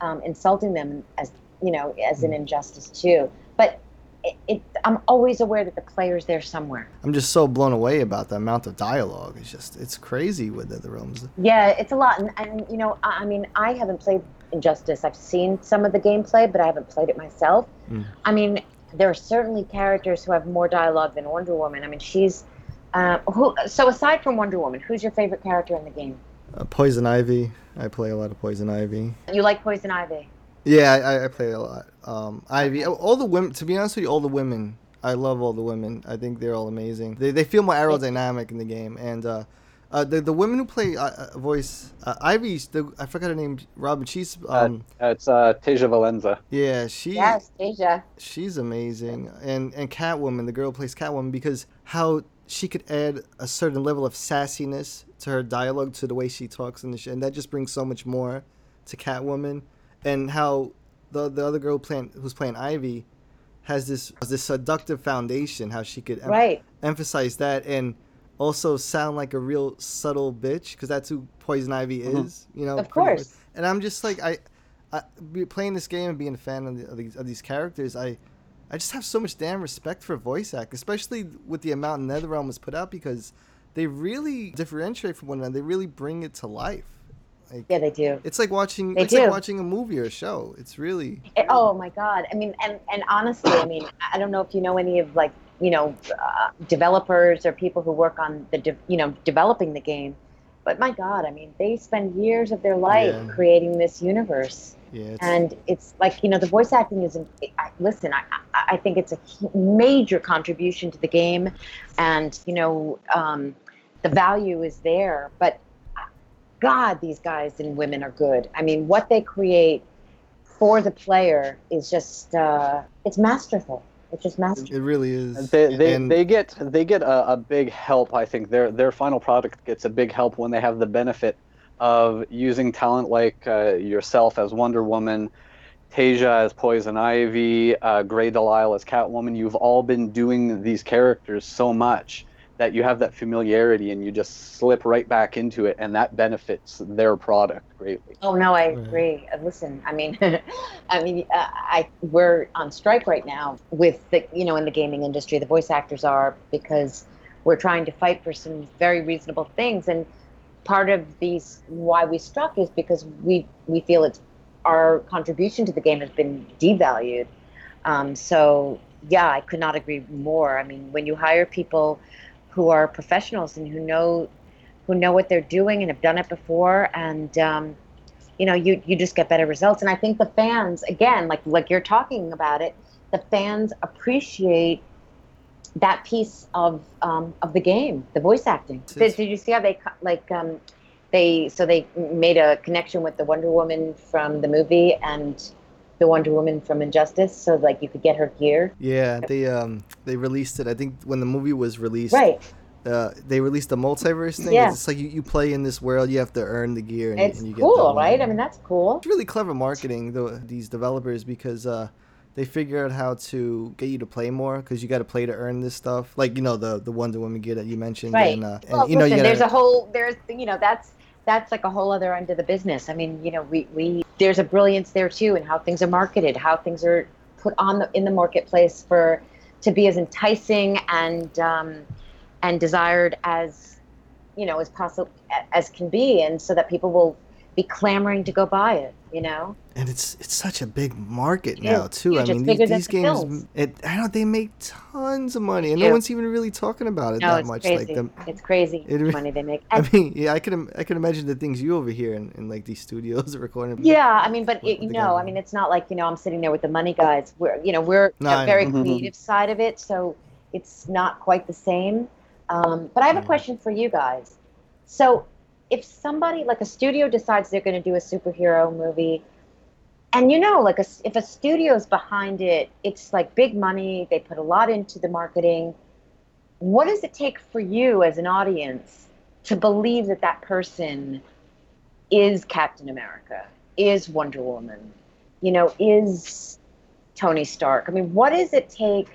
um, insulting them as you know as an Injustice 2. But it, it, I'm always aware that the player's there somewhere. I'm just so blown away about the amount of dialogue. It's just, it's crazy with the realms. Yeah, it's a lot, and, and you know, I, I mean, I haven't played Injustice. I've seen some of the gameplay, but I haven't played it myself. Mm. I mean, there are certainly characters who have more dialogue than Wonder Woman. I mean, she's uh, who. So aside from Wonder Woman, who's your favorite character in the game? Uh, Poison Ivy. I play a lot of Poison Ivy. You like Poison Ivy? Yeah, I, I play a lot. Um, Ivy, all the women. To be honest with you, all the women. I love all the women. I think they're all amazing. They, they feel more aerodynamic in the game, and uh, uh, the the women who play uh, uh, voice uh, Ivy's. The, I forgot her name. Robin. She's um, Uh, it's uh, Tasia Valenza. yeah. She Yes, Deja. she's amazing, and and Catwoman. The girl who plays Catwoman because how she could add a certain level of sassiness to her dialogue, to the way she talks, and, the sh- and that just brings so much more to Catwoman, and how the the other girl playing who's playing Ivy has this this seductive foundation. How she could em- Right. emphasize that, and also sound like a real subtle bitch because that's who Poison Ivy Mhm. is. You know, Of pretty much. course. And I'm just like I, I be- playing this game and being a fan of, the, of these of these characters. I, I just have so much damn respect for voice act, especially with the amount NetherRealm has put out because they really differentiate from one another. They really bring it to life. Like, Yeah, they do. It's like watching. They it's like watching a movie or a show. It's really. It- oh my god i mean and and honestly i mean i don't know if you know any of like you know uh, developers or people who work on the de- you know developing the game. But my god i mean they spend years of their life Yeah. creating this universe. Yeah. It's, and it's like you know the voice acting is I, listen I, I I think it's a major contribution to the game. And you know um, the value is there. But god these guys and women are good. I mean what they create for the player is just uh, it's masterful it's just masterful it really is. They, they, And- they get they get a, a big help. I think their their final product gets a big help when they have the benefit of using talent like uh, yourself as Wonder Woman, Tasia as Poison Ivy, uh, Grey Delisle as Catwoman. You've all been doing these characters so much that you have that familiarity and you just slip right back into it, and that benefits their product greatly. Oh no, I Right. agree. Uh, Listen, I mean, [LAUGHS] I mean, uh, I we're on strike right now with the you know in the gaming industry. The voice actors are because we're trying to fight for some very reasonable things, and part of these why we struck is because we we feel it's our contribution to the game has been devalued. Um, so yeah, I could not agree more. I mean, when you hire people who are professionals and who know who know what they're doing and have done it before. And um, you know you you just get better results. And i think the fans again like like you're talking about it the fans appreciate that piece of um, of the game the voice acting. Did, did you see how they like um, they so they made a connection with the wonder woman from the movie and the wonder woman from injustice so like you could get her gear Yeah, they um they released it. I think when the movie was released, right uh, they released the multiverse thing. Yeah. It's like you, you play in this world, you have to earn the gear, and, it's and you get cool the right i mean that's cool It's really clever marketing, though, these developers, because uh, they figure out how to get you to play more, because you got to play to earn this stuff. Like you know the the Wonder Woman gear that you mentioned, right and, uh, and well, you know listen, you there's a whole there's you know that's that's like a whole other end of the business. I mean you know we we there's a brilliance there too in how things are marketed how things are put on the in the marketplace for to be as enticing and um and desired as you know as possible as can be. And so that people will be clamoring to go buy it you know and it's it's such a big market It now is too. I huge. It's mean, these, these the games, films. it I don't they make tons of money, and They no one's even really talking about it no that it's much. crazy Like them, it's crazy it the money they make [LAUGHS] I mean, yeah, I can I can imagine the things you over here in, in like these studios [LAUGHS] recording. Yeah, I mean, but What- it, what you know, got I mean, it's not like you know I'm sitting there with the money guys. We're you know we're No, a I very know. Mhm. creative side of it, so it's not quite the same. Um, but I have a question for you guys. So, if somebody like a studio decides they're going to do a superhero movie, and you know, like a, if a studio's behind it, it's like big money. They put a lot into the marketing. What does it take for you as an audience to believe that that person is Captain America, is Wonder Woman, you know, is Tony Stark? I mean, what does it take?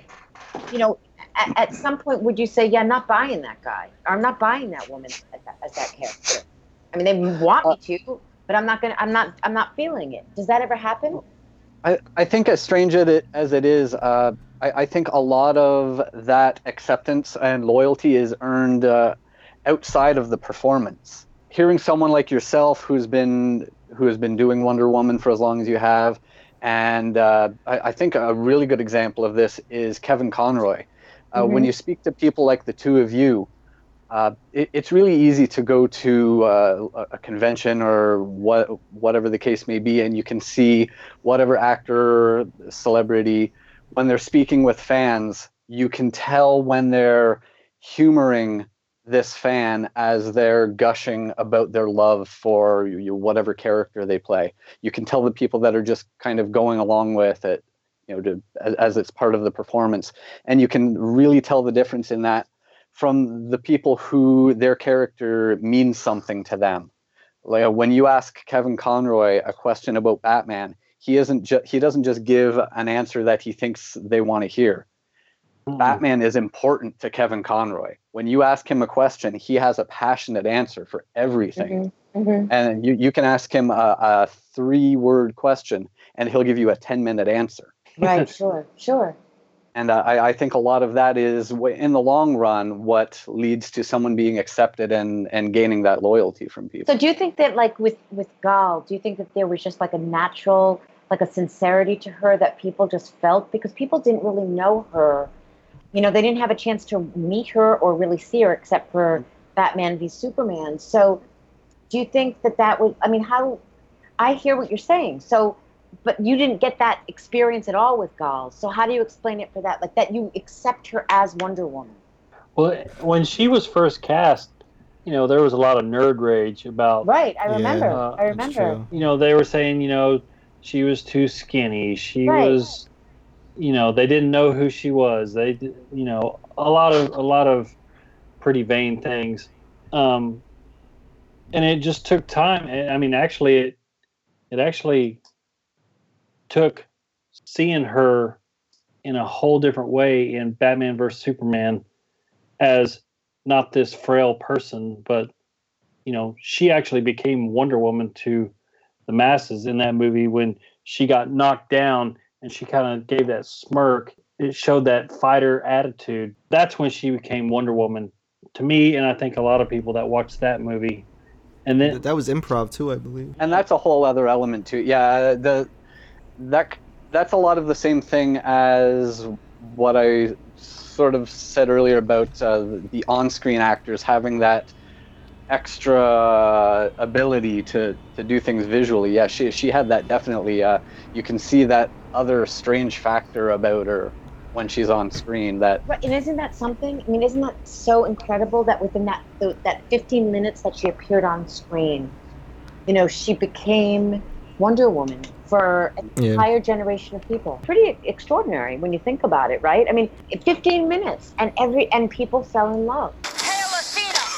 You know, at, at some point, would you say, "Yeah, I'm not buying that guy, or I'm not buying that woman that, as that character"? I mean, they want me to, but I'm not gonna. I'm not. I'm not feeling it. Does that ever happen? I, I think as strange as it, as it is, uh, I, I think a lot of that acceptance and loyalty is earned uh, outside of the performance. Hearing someone like yourself, who's been who has been doing Wonder Woman for as long as you have, and uh, I, I think a really good example of this is Kevin Conroy. Uh, When Mhm. you speak to people like the two of you, uh, it, it's really easy to go to uh, a- convention or what, whatever the case may be, and you can see whatever actor, celebrity, when they're speaking with fans, you can tell when they're humoring this fan as they're gushing about their love for you, whatever character they play. You can tell the people that are just kind of going along with it, you know, to, as, as it's part of the performance, and you can really tell the difference in that from the people who their character means something to them. Like when you ask Kevin Conroy a question about Batman, he isn't ju- he doesn't just give an answer that he thinks they want to hear. Batman is important to Kevin Conroy. When you ask him a question, he has a passionate answer for everything. Mm-hmm. And you, you can ask him a, a three word question and he'll give you a 10 minute answer. Right, [LAUGHS] sure, sure. And I, I think a lot of that is, in the long run, what leads to someone being accepted and, and gaining that loyalty from people. So do you think that like with with Gal, do you think that there was just like a natural like a sincerity to her that people just felt because people didn't really know her. You know, they didn't have a chance to meet her or really see her except for Batman v Superman. So do you think that that was I mean, how I hear what you're saying. So but you didn't get that experience at all with Gal. So how do you explain it for that? Like that you accept her as Wonder Woman. Well, when she was first cast, you know, there was a lot of nerd rage about. Right, I remember. Uh, I remember. You know, they were saying, you know, she was too skinny. She Right. was, you know, they didn't know who she was. They, you know, a lot of a lot of pretty vain things, um, and it just took time. I I mean, actually, it it actually took seeing her in a whole different way in Batman vs Superman as not this frail person, but you know, she actually became Wonder Woman to the masses in that movie when she got knocked down and she kind of gave that smirk. It showed that fighter attitude. That's when she became Wonder Woman to me, and I think a lot of people that watched that movie. And then That was improv too, I believe. and that's a whole other element too. Yeah, the that that's a lot of the same thing as what I sort of said earlier about uh, the on-screen actors having that extra ability to to do things visually. Yeah, she she had that definitely. Uh, you can see that other strange factor about her when she's on screen. That Right, and isn't that something? I mean, isn't that so incredible that within that the, that 15 minutes that she appeared on screen, you know, she became Wonder Woman for an Yeah. entire generation of people. Pretty extraordinary when you think about it, right? I mean, 15 minutes, and every and people fell in love.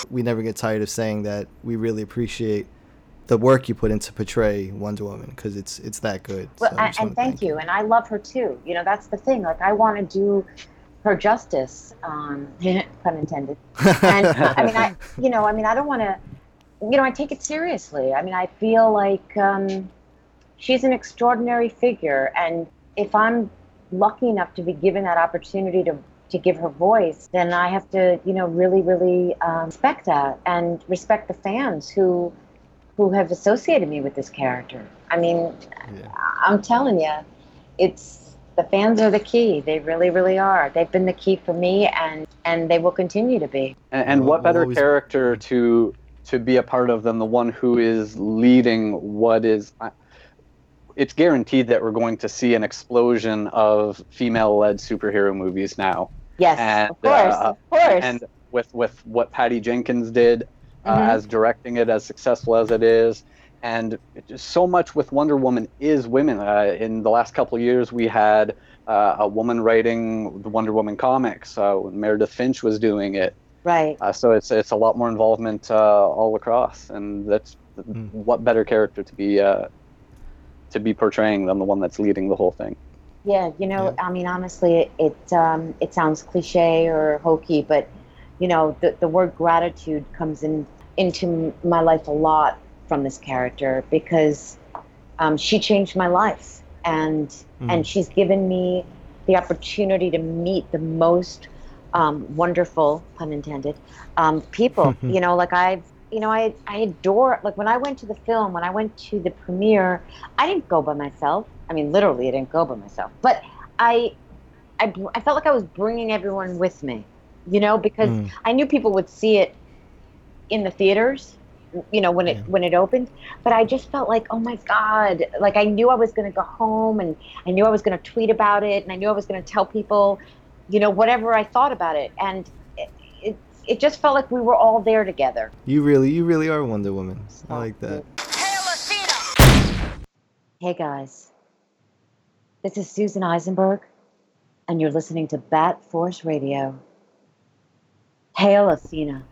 We never get tired of saying that we really appreciate the work you put into portray Wonder Woman because it's it's that good. Well, So I and, just wanna thank you. And I love her too. You know, that's the thing. Like, I want to do her justice, um, [LAUGHS] pun intended. And I mean, I, [LAUGHS] you know, I mean, I don't want to, you know, I take it seriously. I mean, I feel like um, she's an extraordinary figure, and if I'm lucky enough to be given that opportunity to to give her voice, then I have to, you know, really, really um, respect that and respect the fans who who have associated me with this character. I mean, I'm telling you, it's the fans are the key. They really, really are. They've been the key for me, and and they will continue to be. And, and what better character to to be a part of than the one who is leading what is? I- It's guaranteed that we're going to see an explosion of female-led superhero movies now. Yes, and, of course, uh, of course. And with with what Patty Jenkins did uh, Mhm. as directing it, as successful as it is, and just so much with Wonder Woman is women. Uh, in the last couple of years, we had uh, a woman writing the Wonder Woman comics. Uh, when Meredith Finch was doing it. Right. Uh, so it's it's a lot more involvement uh, all across, and that's what better character to be uh, to be portraying than the one that's leading the whole thing. Yeah, you know, I mean, honestly, it it, um, it sounds cliche or hokey, but you know, the the word gratitude comes in into my life a lot from this character because um, she changed my life, and Mm. and she's given me the opportunity to meet the most um, wonderful, pun intended, um, people. [LAUGHS] you know, like I've, you know, I I adore like when I went to the film, when I went to the premiere, I didn't go by myself. I mean, literally, I didn't go by myself, but I, I, I felt like I was bringing everyone with me, you know, because Mm. I knew people would see it in the theaters, you know, when it when it opened. But I just felt like, oh my god, like I knew I was going to go home, and I knew I was going to tweet about it, and I knew I was going to tell people, you know, whatever I thought about it, and it, just felt like we were all there together. You really, you really are Wonder Woman. I like that. Hey guys, this is Susan Eisenberg, and you're listening to Bat Force Radio. Hail Athena.